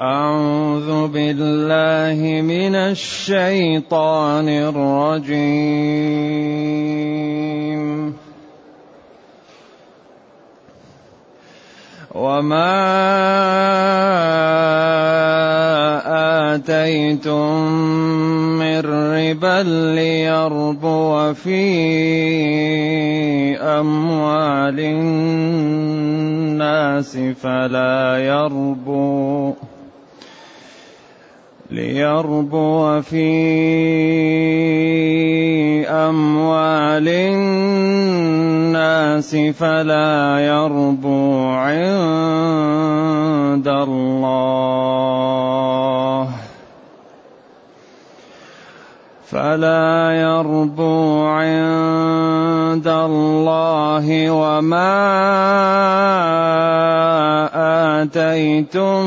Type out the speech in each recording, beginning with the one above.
أعوذ بالله من الشيطان الرجيم. وما آتيتم من ربا ليربو في أموال الناس فلا يربو ليربو في أموال الناس فلا يربو عند الله. فلا يربو عند الله وما آتيتم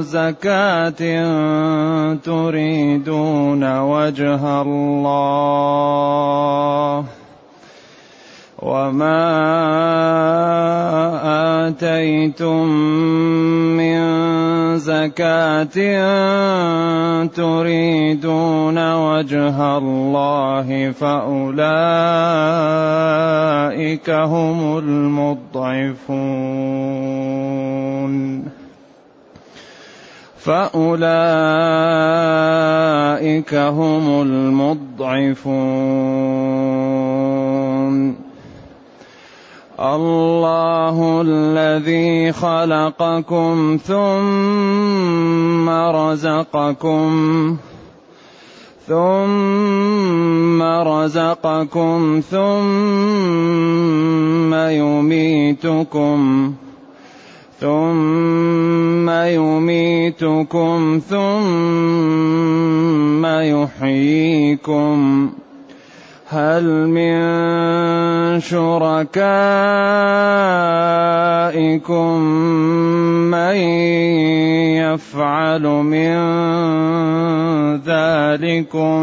زكاة تريدون وجه الله. وما آتيتم من زكاة تريدون وجه الله فأولئك هم المضعفون فأولئك هم المضعفون الله الذي خلقكم ثم رزقكم ثم رزقكم ثم يميتكم ثم يميتكم ثم يحييكم هل من شركائكم من يفعل من ذلكم؟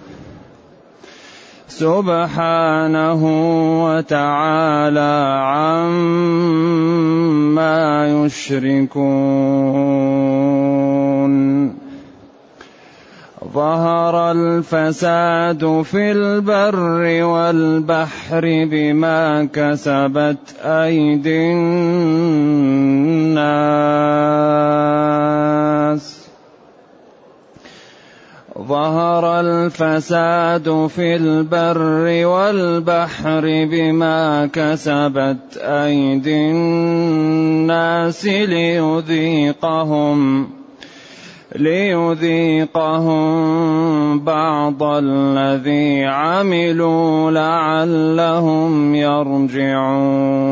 سبحانه وتعالى عما يشركون. ظهر الفساد في البر والبحر بما كسبت أيدي الناس. ظهر الفساد في البر والبحر بما كسبت أيدي الناس ليذيقهم ليذيقهم بعض الذي عملوا لعلهم يرجعون.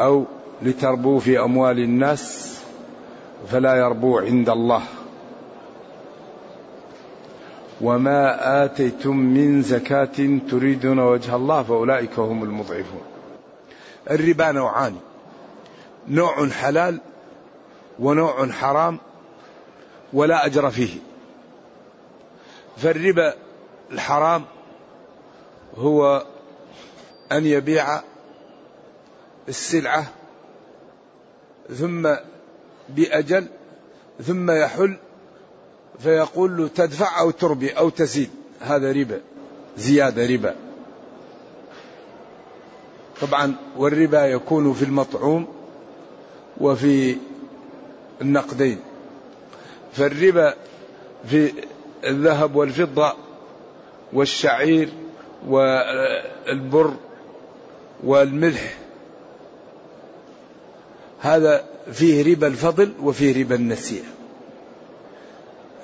أو لتربو في أموال الناس فلا يربو عند الله. وما آتيتم من زكاة تريدون وجه الله فأولئك هم المضعفون. الربا نوعان نوع حلال ونوع حرام ولا أجر فيه. فالربا الحرام هو أن يبيع السلعة ثم بأجل ثم يحل فيقول له تدفع أو تربي أو تزيد. هذا ربا زيادة ربا. طبعا والربا يكون في المطعوم وفي النقدين. فالربا في الذهب والفضة والشعير والبر والملح هذا فيه ربا الفضل وفيه ربا النسيئة.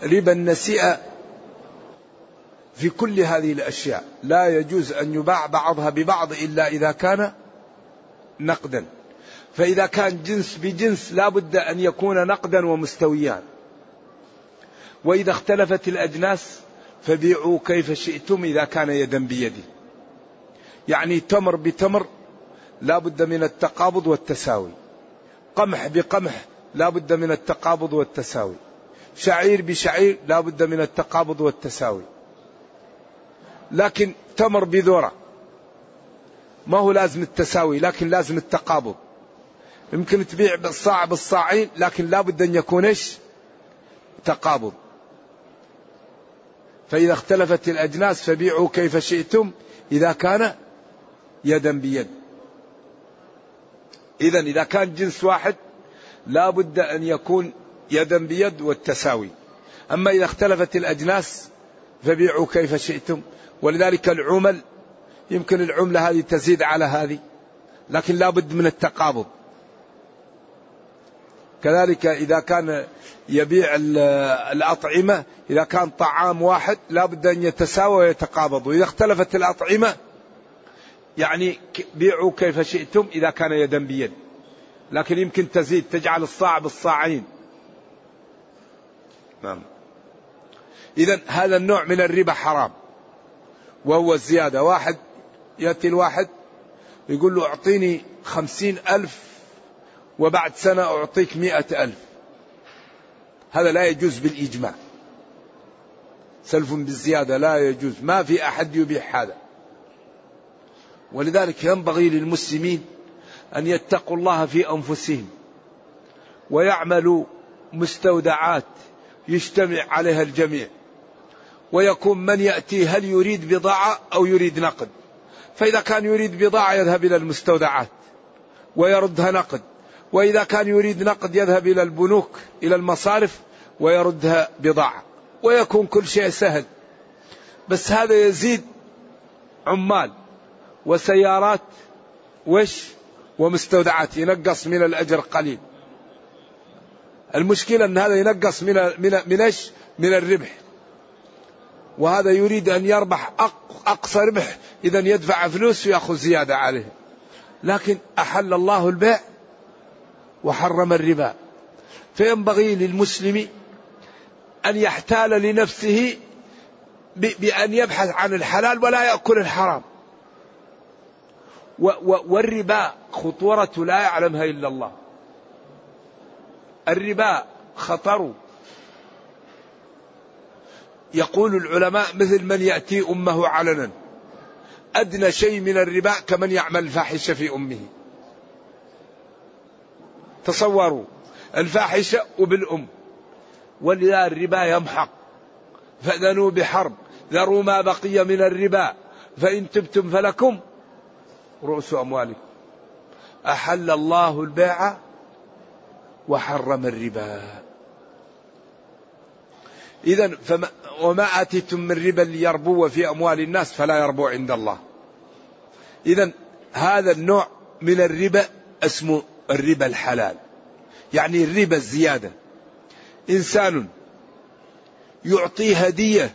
ربا النسيئة في كل هذه الأشياء. لا يجوز أن يباع بعضها ببعض إلا إذا كان نقدا. فإذا كان جنس بجنس لا بد أن يكون نقدا ومستويان وإذا اختلفت الأجناس فبيعوا كيف شئتم إذا كان يدا بيد يعني تمر بتمر لا بد من التقابض والتساوي. قمح بقمح لا بد من التقابض والتساوي. شعير بشعير لا بد من التقابض والتساوي. لكن تمر بذرة. ما هو لازم التساوي لكن لازم التقابض. يمكن تبيع بالصاع بالصاعين لكن لا بد أن يكون إيش؟ تقابض. فإذا اختلفت الأجناس فبيعوا كيف شئتم إذا كان يدا بيد. إذا إذا كان جنس واحد لا بد أن يكون يدا بيد والتساوي. أما إذا اختلفت الأجناس فبيعوا كيف شئتم. ولذلك العمل يمكن العملة هذه تزيد على هذه لكن لا بد من التقابض. كذلك إذا كان يبيع الأطعمة إذا كان طعام واحد لا بد أن يتساوى ويتقابض. وإذا اختلفت الأطعمة يعني بيعوا كيف شئتم إذا كان يدا بيد. لكن يمكن تزيد تجعل الصاع بالصاعين. نعم. إذا هذا النوع من الربا حرام. وهو الزيادة. واحد يأتي الواحد يقول له أعطيني خمسين ألف وبعد سنة أعطيك مئة ألف. هذا لا يجوز بالإجماع. سلف بالزيادة لا يجوز. ما في أحد يبيح هذا. ولذلك ينبغي للمسلمين أن يتقوا الله في أنفسهم ويعملوا مستودعات يجتمع عليها الجميع. ويكون من يأتي هل يريد بضاعة أو يريد نقد. فإذا كان يريد بضاعة يذهب إلى المستودعات ويردها نقد. وإذا كان يريد نقد يذهب إلى البنوك إلى المصارف ويردها بضاعة. ويكون كل شيء سهل. بس هذا يزيد عمال. وسيارات وش ومستودعات ينقص من الأجر قليل. المشكلة أن هذا ينقص من من من إيش؟ من الربح. وهذا يريد أن يربح أقصى ربح إذا يدفع فلوس ويأخذ زيادة عليه. لكن أحل الله البيع وحرم الربا. فينبغي للمسلم أن يحتال لنفسه بأن يبحث عن الحلال ولا يأكل الحرام. والربا خطورة لا يعلمها إلا الله. الربا خطر. يقول العلماء مثل من يأتي أمه علنا. أدنى شيء من الربا كمن يعمل الفاحشة في أمه. تصوروا. الفاحشة وبالأم. ولذا الربا يمحق. فأذنوا بحرب. ذروا ما بقي من الربا. فإن تبتم فلكم. رؤوس أموالكم. أحل الله البيع وحرم الربا. إذا فما وما آتيتم من ربا ليربو في أموال الناس فلا يربو عند الله. إذا هذا النوع من الربا اسمه الربا الحلال. يعني الربا الزيادة. إنسان يعطي هدية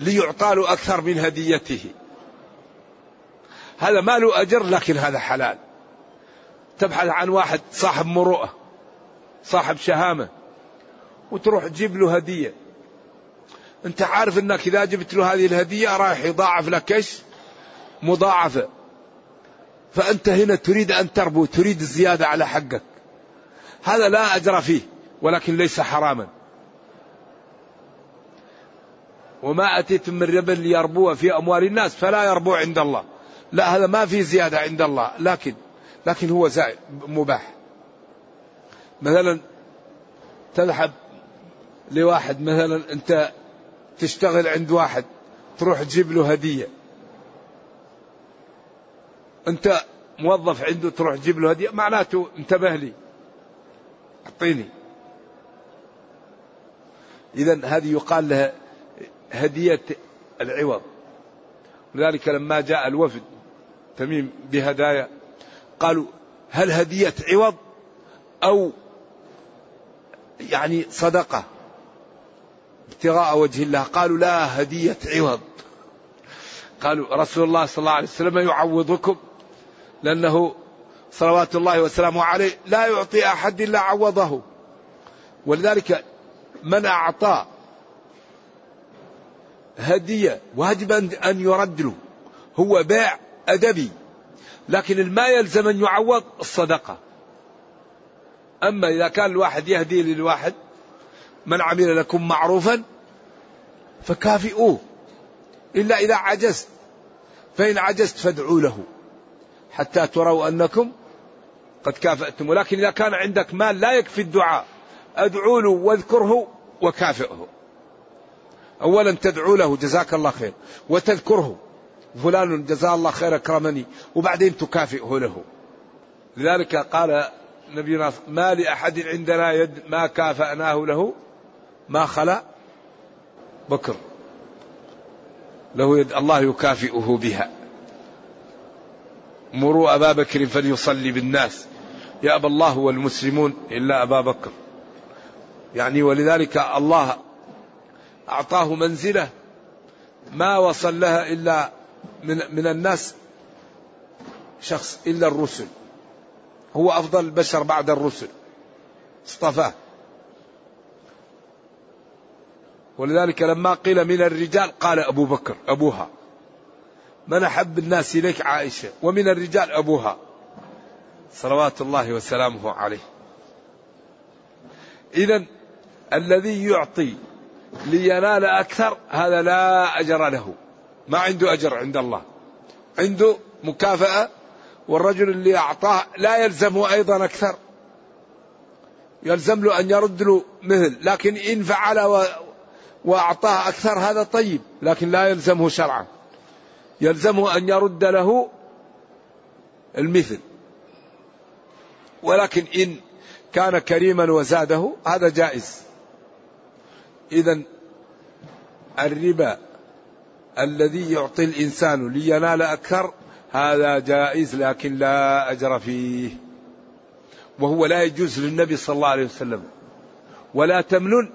ليعطى له أكثر من هديته. هذا ما له أجر لكن هذا حلال. تبحث عن واحد صاحب مروءة صاحب شهامة وتروح تجيب له هدية. أنت عارف إنك إذا جبت له هذه الهدية رايح يضاعف لك إيش؟ مضاعفة. فأنت هنا تريد أن تربو تريد الزيادة على حقك. هذا لا أجر فيه ولكن ليس حراما. وما أتيتم من ربا ليربو في أموال الناس فلا يربو عند الله. لا هذا ما في زيادة عند الله لكن لكن هو زائد مباح. مثلا تذهب لواحد مثلا أنت تشتغل عند واحد تروح تجيب له هدية. أنت موظف عنده تروح تجيب له هدية معناته انتبه لي أعطيني. إذا هذه يقال لها هدية العوض. لذلك لما جاء الوفد تميم بهدايا. قالوا هل هدية عوض أو يعني صدقة ابتغاء وجه الله؟ قالوا لا هدية عوض. قالوا رسول الله صلى الله عليه وسلم يعوضكم لأنه صلوات الله وسلامه عليه لا يعطي أحد إلا عوضه. ولذلك من أعطى هدية واجب أن يرد له هو بيع أدبي لكن ما يلزم أن يعوض الصدقة. أما إذا كان الواحد يهدي للواحد من عمل لكم معروفا فكافئوه. إلا إذا عجزت فإن عجزت فادعوا له حتى تروا أنكم قد كافأتم. ولكن إذا كان عندك مال لا يكفي الدعاء أدعوا له واذكره وكافئه. أولا تدعو له جزاك الله خير وتذكره. فلان جزاه الله خير أكرمني وبعدين تكافئه له. لذلك قال نبينا ما لأحد عندنا يد ما كافأناه له ما خلا بكر. له يد الله يكافئه بها. مروا أبا بكر فليصلي بالناس. يأبى الله والمسلمون إلا أبا بكر. يعني ولذلك الله أعطاه منزلة ما وصل لها إلا من, من الناس شخص إلا الرسل. هو أفضل البشر بعد الرسل. اصطفاه ولذلك لما قيل من الرجال قال أبو بكر أبوها. من أحب الناس إليك عائشة؟ ومن الرجال أبوها. صلوات الله وسلامه عليه. إذا الذي يعطي لينال أكثر هذا لا أجر له. ما عنده أجر عند الله. عنده مكافأة والرجل اللي أعطاه لا يلزمه أيضا أكثر. يلزم له أن يرد له مثل لكن إن فعل و... وأعطاه أكثر هذا طيب لكن لا يلزمه شرعا. يلزمه أن يرد له المثل. ولكن إن كان كريما وزاده هذا جائز. إذا الربا الذي يعطي الإنسان لينال أكثر هذا جائز لكن لا أجر فيه. وهو لا يجوز للنبي صلى الله عليه وسلم. ولا تمنن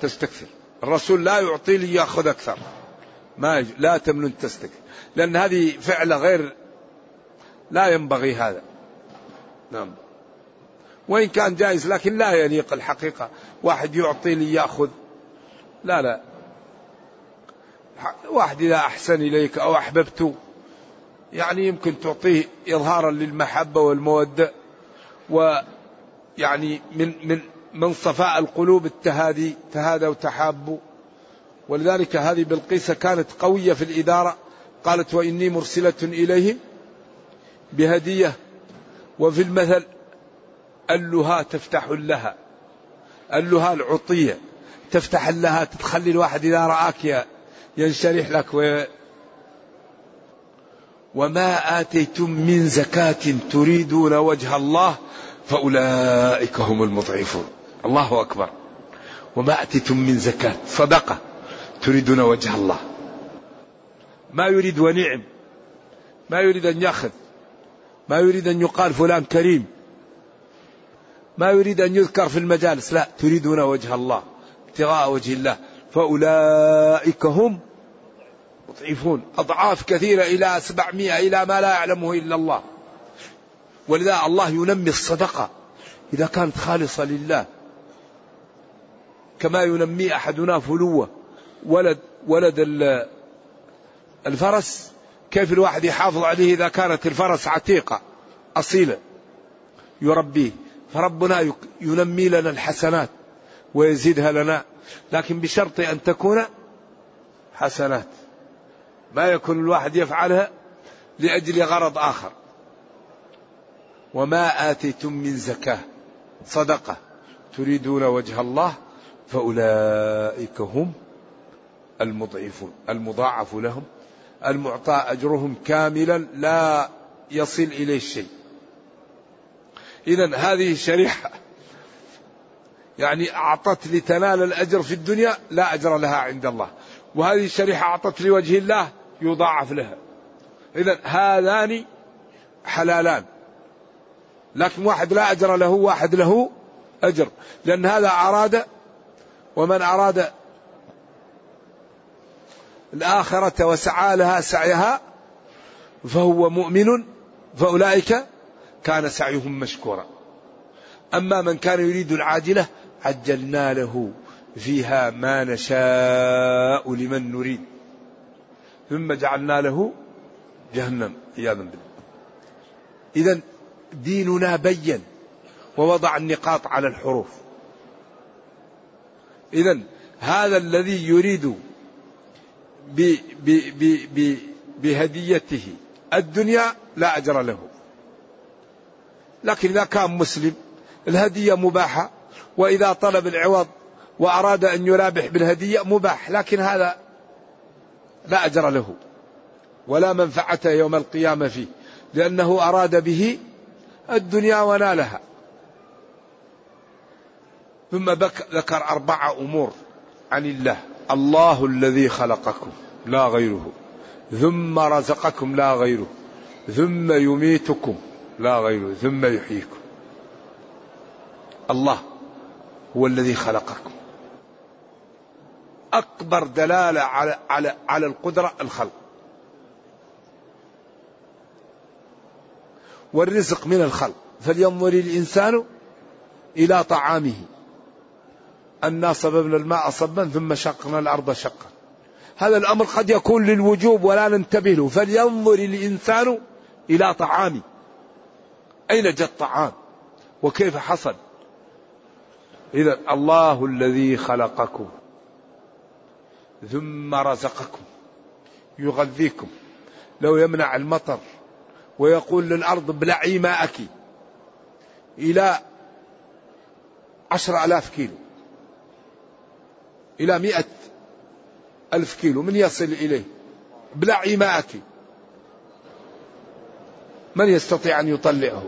تستكثر. الرسول لا يعطي لي يأخذ أكثر. ما. لا تمنن تستكثر. لأن هذه فعلة غير لا ينبغي هذا. نعم. وإن كان جائز لكن لا يليق الحقيقة. واحد يعطي لي يأخذ لا لا. واحد إذا أحسن إليك أو أحببته يعني يمكن تعطيه إظهارا للمحبة والمودة ويعني من من من صفاء القلوب التهادي تهادى وتحابوا ولذلك هذه بلقيس كانت قوية في الإدارة قالت وإني مرسلة إليهم بهدية وفي المثل اللها تفتح لها اللها العطية تفتح لها تخلي الواحد إذا رآك ينشرح لك و وما آتيتم من زكاة تريدون وجه الله فأولئك هم المضعفون. الله أكبر. وما آتيتم من زكاة صدقة تريدون وجه الله. ما يريد ونعم ما يريد أن يأخذ ما يريد أن يقال فلان كريم ما يريد أن يذكر في المجالس لا تريدون وجه الله ابتغاء وجه الله. فأولئك هم مضعفون. أضعاف كثيرة إلى سبعمائة إلى ما لا يعلمه إلا الله. ولذا الله ينمي الصدقة. إذا كانت خالصة لله. كما ينمي أحدنا فلوة. ولد ولد الفرس. كيف الواحد يحافظ عليه إذا كانت الفرس عتيقة أصيلة؟ يربيه. فربنا ينمي لنا الحسنات ويزيدها لنا لكن بشرط أن تكون حسنات. ما يكون الواحد يفعلها لأجل غرض آخر. وما آتيتم من زكاة. صدقة. تريدون وجه الله فأولئك هم المضعفون المضاعف لهم. المعطى أجرهم كاملا لا يصل إليه شيء. إذا هذه الشريحة يعني أعطت لتنال الأجر في الدنيا لا أجر لها عند الله. وهذه الشريحة أعطت لوجه الله يضاعف لها. إذا هذان حلالان. لكن واحد لا أجر له واحد له أجر. لأن هذا أراد ومن أراد الآخرة وسعى لها سعيها فهو مؤمن فأولئك كان سعيهم مشكورا. أما من كان يريد العاجلة عجلنا له فيها ما نشاء لمن نريد. ثم جعلنا له جهنم عياذا بالله. إذا ديننا بين ووضع النقاط على الحروف. إذا هذا الذي يريد ب ب ب ب بهديته الدنيا لا أجر له. لكن إذا كان مسلم الهدية مباحة وإذا طلب العوض وأراد أن يرابح بالهدية مباح لكن هذا لا أجر له ولا منفعة يوم القيامة فيه لأنه أراد به الدنيا ونالها ثم ذكر أربع أمور عن الله. الله الذي خلقكم لا غيره ثم رزقكم لا غيره ثم يميتكم لا غيره ثم يحييكم. الله هو الذي خلقكم. أكبر دلالة على على على القدرة الخلق. والرزق من الخلق. فلينظر الإنسان إلى طعامه. أنا صببنا الماء صبا ثم شقنا الأرض شقا. هذا الأمر قد يكون للوجوب ولا ننتبه له. فلينظر الإنسان إلى طعامه. أين جاء الطعام؟ وكيف حصل؟ إذا الله الذي خلقكم ثم رزقكم يغذيكم لو يمنع المطر ويقول للأرض ابلعي ماءك إلى عشر ألاف كيلو إلى مئة ألف كيلو من يصل إليه؟ ابلعي ماءك. من يستطيع أن يطلعه؟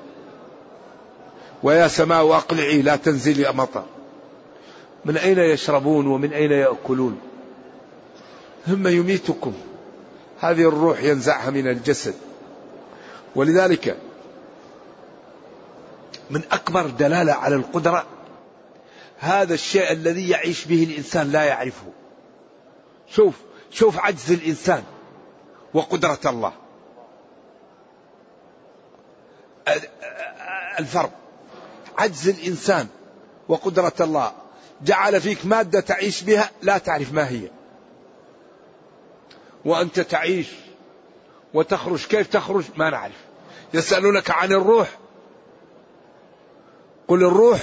ويا سماء أقلعي لا تنزلي مطر. من أين يشربون ومن أين يأكلون؟ ثم يميتكم. هذه الروح ينزعها من الجسد. ولذلك من أكبر دلالة على القدرة هذا الشيء الذي يعيش به الإنسان لا يعرفه. شوف شوف عجز الإنسان وقدرة الله. الفرق. عجز الإنسان وقدرة الله. جعل فيك مادة تعيش بها لا تعرف ما هي. وأنت تعيش وتخرج كيف تخرج؟ ما نعرف. يسألونك عن الروح. قل الروح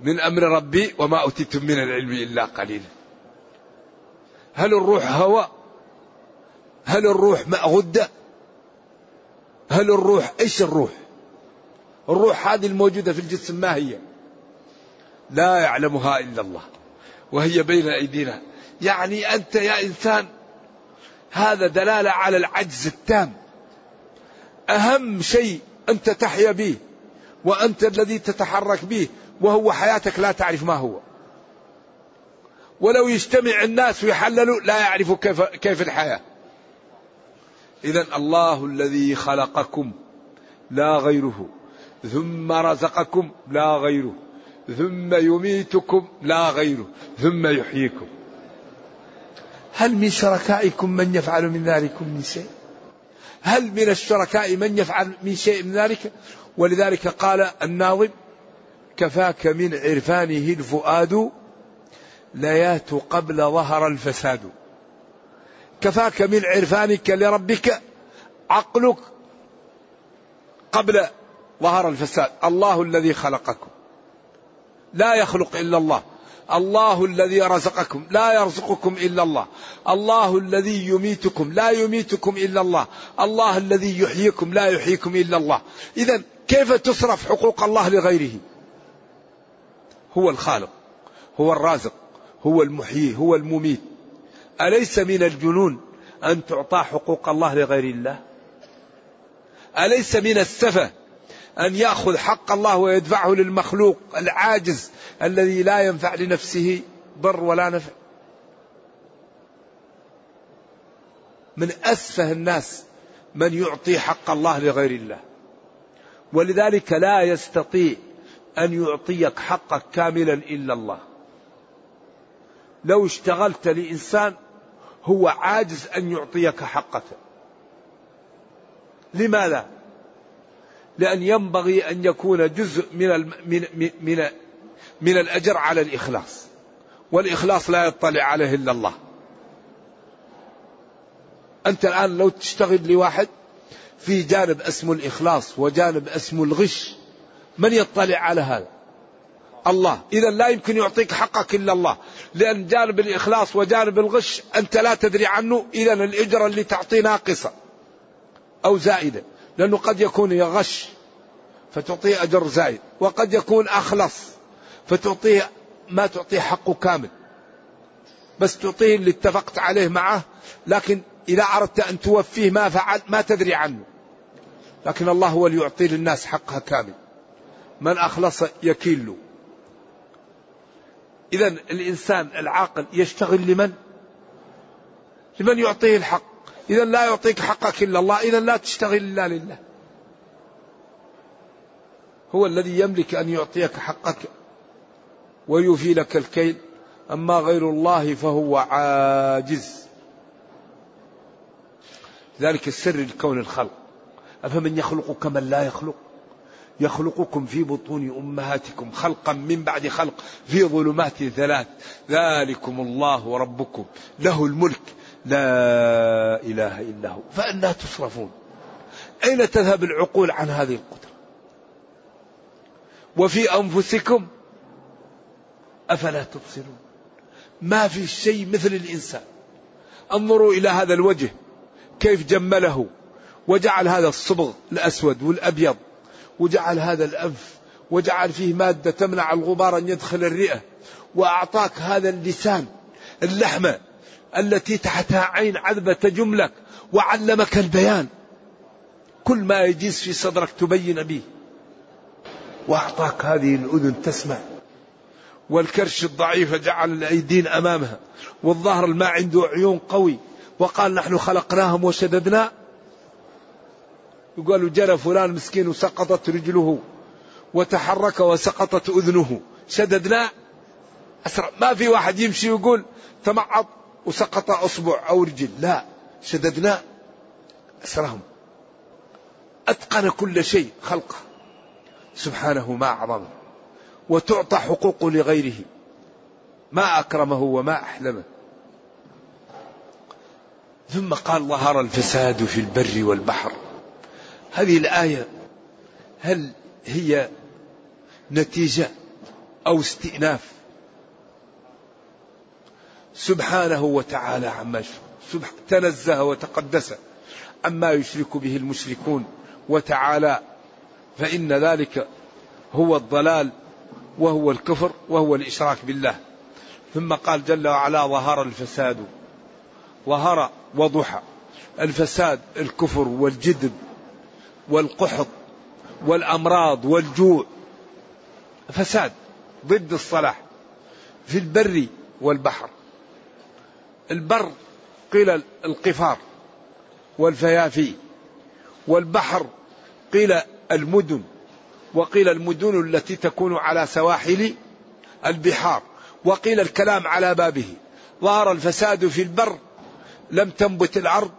من أمر ربي وما أوتيتم من العلم إلا قليلا. هل الروح هوى؟ هل الروح ماء غدة هل الروح إيش الروح؟ الروح هذه الموجودة في الجسم ما هي؟ لا يعلمها إلا الله. وهي بين أيدينا. يعني أنت يا إنسان هذا دلالة على العجز التام. أهم شيء أنت تحيا به وأنت الذي تتحرك به وهو حياتك لا تعرف ما هو. ولو يجتمع الناس ويحللوا لا يعرفوا كيف, كيف الحياة. إذا الله الذي خلقكم لا غيره ثم رزقكم لا غيره. ثم يميتكم لا غيره ثم يحييكم. هل من شركائكم من يفعل من ذلكم من شيء؟ هل من الشركاء من يفعل من شيء من ذلك؟ ولذلك قال الناظم كفاك من عرفانه الفؤاد ليات قبل ظهر الفساد. كفاك من عرفانك لربك عقلك قبل ظهر الفساد. الله الذي خلقكم. لا يخلق إلا الله. الله الذي رزقكم لا يرزقكم إلا الله. الله الذي يميتكم لا يميتكم إلا الله. الله الذي يحييكم لا يحييكم إلا الله. اذا كيف تصرف حقوق الله لغيره؟ هو الخالق هو الرازق هو المحيي هو المميت. أليس من الجنون أن تعطى حقوق الله لغير الله؟ أليس من السفه أن يأخذ حق الله ويدفعه للمخلوق العاجز الذي لا ينفع لنفسه ضر ولا نفع. من أسفه الناس من يعطي حق الله لغير الله. ولذلك لا يستطيع أن يعطيك حقك كاملا إلا الله. لو اشتغلت لإنسان هو عاجز أن يعطيك حقك. لماذا؟ لأن ينبغي أن يكون جزء من من من من الأجر على الإخلاص. والإخلاص لا يطلع عليه إلا الله. أنت الآن لو تشتغل لواحد في جانب اسمه الإخلاص وجانب اسمه الغش من يطلع على هذا؟ الله. إذا لا يمكن يعطيك حقك إلا الله. لأن جانب الإخلاص وجانب الغش أنت لا تدري عنه إذا الإجرة اللي تعطيه ناقصة أو زائدة. لأنه قد يكون يغش فتعطيه أجر زائد وقد يكون أخلص فتعطيه ما تعطيه حقه كامل. بس تعطيه اللي اتفقت عليه معه لكن إذا أردت أن توفيه ما فعل ما تدري عنه. لكن الله هو اللي يعطي للناس حقها كامل. من أخلص يكيل. إذا الإنسان العاقل يشتغل لمن؟ لمن يعطيه الحق. إذا لا يعطيك حقك إلا الله. إذا لا تشتغل إلا لله. هو الذي يملك أن يعطيك حقك ويوفي لك الكيل. أما غير الله فهو عاجز. ذلك السر لكون الخلق. أفمن يخلق كمن لا يخلق؟ يخلقكم في بطون أمهاتكم خلقا من بعد خلق في ظلمات ثلاث. ذلكم الله ربكم له الملك. لا إله إلا هو. فأنا تصرفون. أين تذهب العقول عن هذه القدرة؟ وفي أنفسكم أفلا تبصرون؟ ما في شيء مثل الإنسان. انظروا إلى هذا الوجه. كيف جمله. وجعل هذا الصبغ الأسود والأبيض. وجعل هذا الأنف. وجعل فيه مادة تمنع الغبار أن يدخل الرئة. وأعطاك هذا اللسان اللحمة. التي تحتها عين عذبة تجملك وعلمك البيان. كل ما يجيز في صدرك تبين به. وأعطاك هذه الأذن تسمع. والكرش الضعيف جعل الأيدين أمامها. والظهر ما عنده عيون قوي. وقال نحن خلقناهم وشددنا. يقال جرى فلان مسكين وسقطت رجله. وتحرك وسقطت أذنه. شددنا. أسرع. ما في واحد يمشي ويقول تمعض. وسقط أصبع أو رجل. لا شددنا أسرهم. أتقن كل شيء خلقه. سبحانه ما أعظمه. وتعطى حقوق لغيره. ما أكرمه وما أحلمه. ثم قال ظهر الفساد في البر والبحر. هذه الآية هل هي نتيجة أو استئناف؟ سبحانه وتعالى عما يشرك تنزه وتقدس عما يشرك به المشركون وتعالى فإن ذلك هو الضلال وهو الكفر وهو الإشراك بالله. ثم قال جل وعلا ظهر الفساد ظهر وضحى الفساد الكفر والجدب والقحط والأمراض والجوع فساد ضد الصلاح في البر والبحر. البر قيل القفار والفيافي والبحر قيل المدن وقيل المدن التي تكون على سواحل البحار وقيل الكلام على بابه. ظهر الفساد في البر لم تنبت الأرض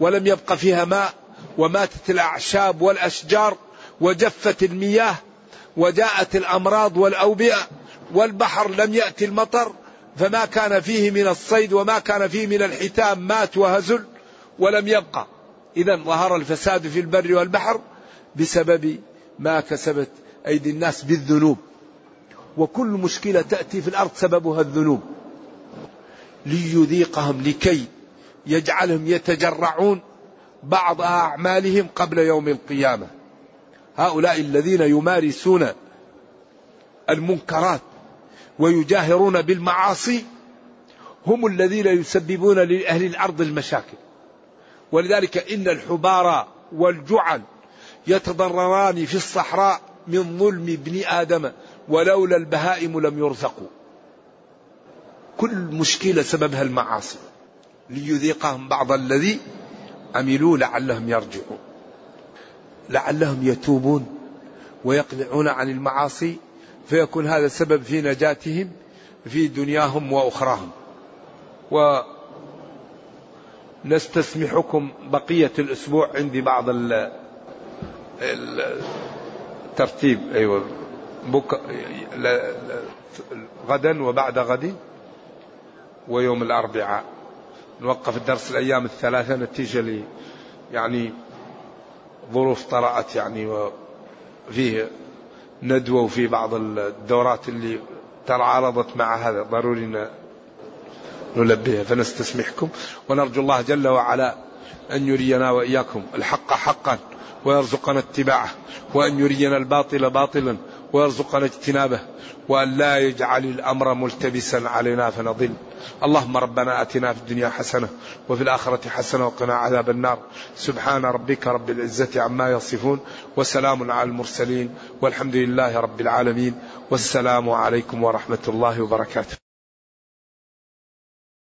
ولم يبق فيها ماء وماتت الأعشاب والأشجار وجفت المياه وجاءت الأمراض والأوبئة والبحر لم يأتي المطر فما كان فيه من الصيد وما كان فيه من الحتام مات وهزل ولم يبقى. اذا ظهر الفساد في البر والبحر بسبب ما كسبت أيدي الناس بالذنوب. وكل مشكلة تأتي في الأرض سببها الذنوب. ليذيقهم لكي يجعلهم يتجرعون بعض أعمالهم قبل يوم القيامة. هؤلاء الذين يمارسون المنكرات ويجاهرون بالمعاصي هم الذين يسببون لأهل الأرض المشاكل. ولذلك إن الحبار والجعل يتضرران في الصحراء من ظلم ابن آدم ولولا البهائم لم يرزقوا. كل مشكلة سببها المعاصي ليذيقهم بعض الذي عملوا لعلهم يرجعون. لعلهم يتوبون ويقلعون عن المعاصي فيكون هذا سبب في نجاتهم في دنياهم وأخراهم. و نستسمحكم بقية الأسبوع عندي بعض الترتيب أيوة بك غدا وبعد غد ويوم الأربعاء نوقف الدرس الأيام الثلاثة نتيجة ل يعني ظروف طرأت يعني وفيه ندوة وفي بعض الدورات اللي تعارضت مع هذا. ضروري نلبيها. فنستسمحكم. ونرجو الله جل وعلا أن يرينا وإياكم الحق حقا ويرزقنا اتباعه وأن يرينا الباطل باطلا. ويرزقنا اجتنابه وأن لا يجعل الأمر ملتبسا علينا فنضل. اللهم ربنا أتنا في الدنيا حسنة وفي الآخرة حسنة وقنا عذاب النار. سبحان ربك رب العزة عما يصفون وسلام على المرسلين والحمد لله رب العالمين والسلام عليكم ورحمة الله وبركاته.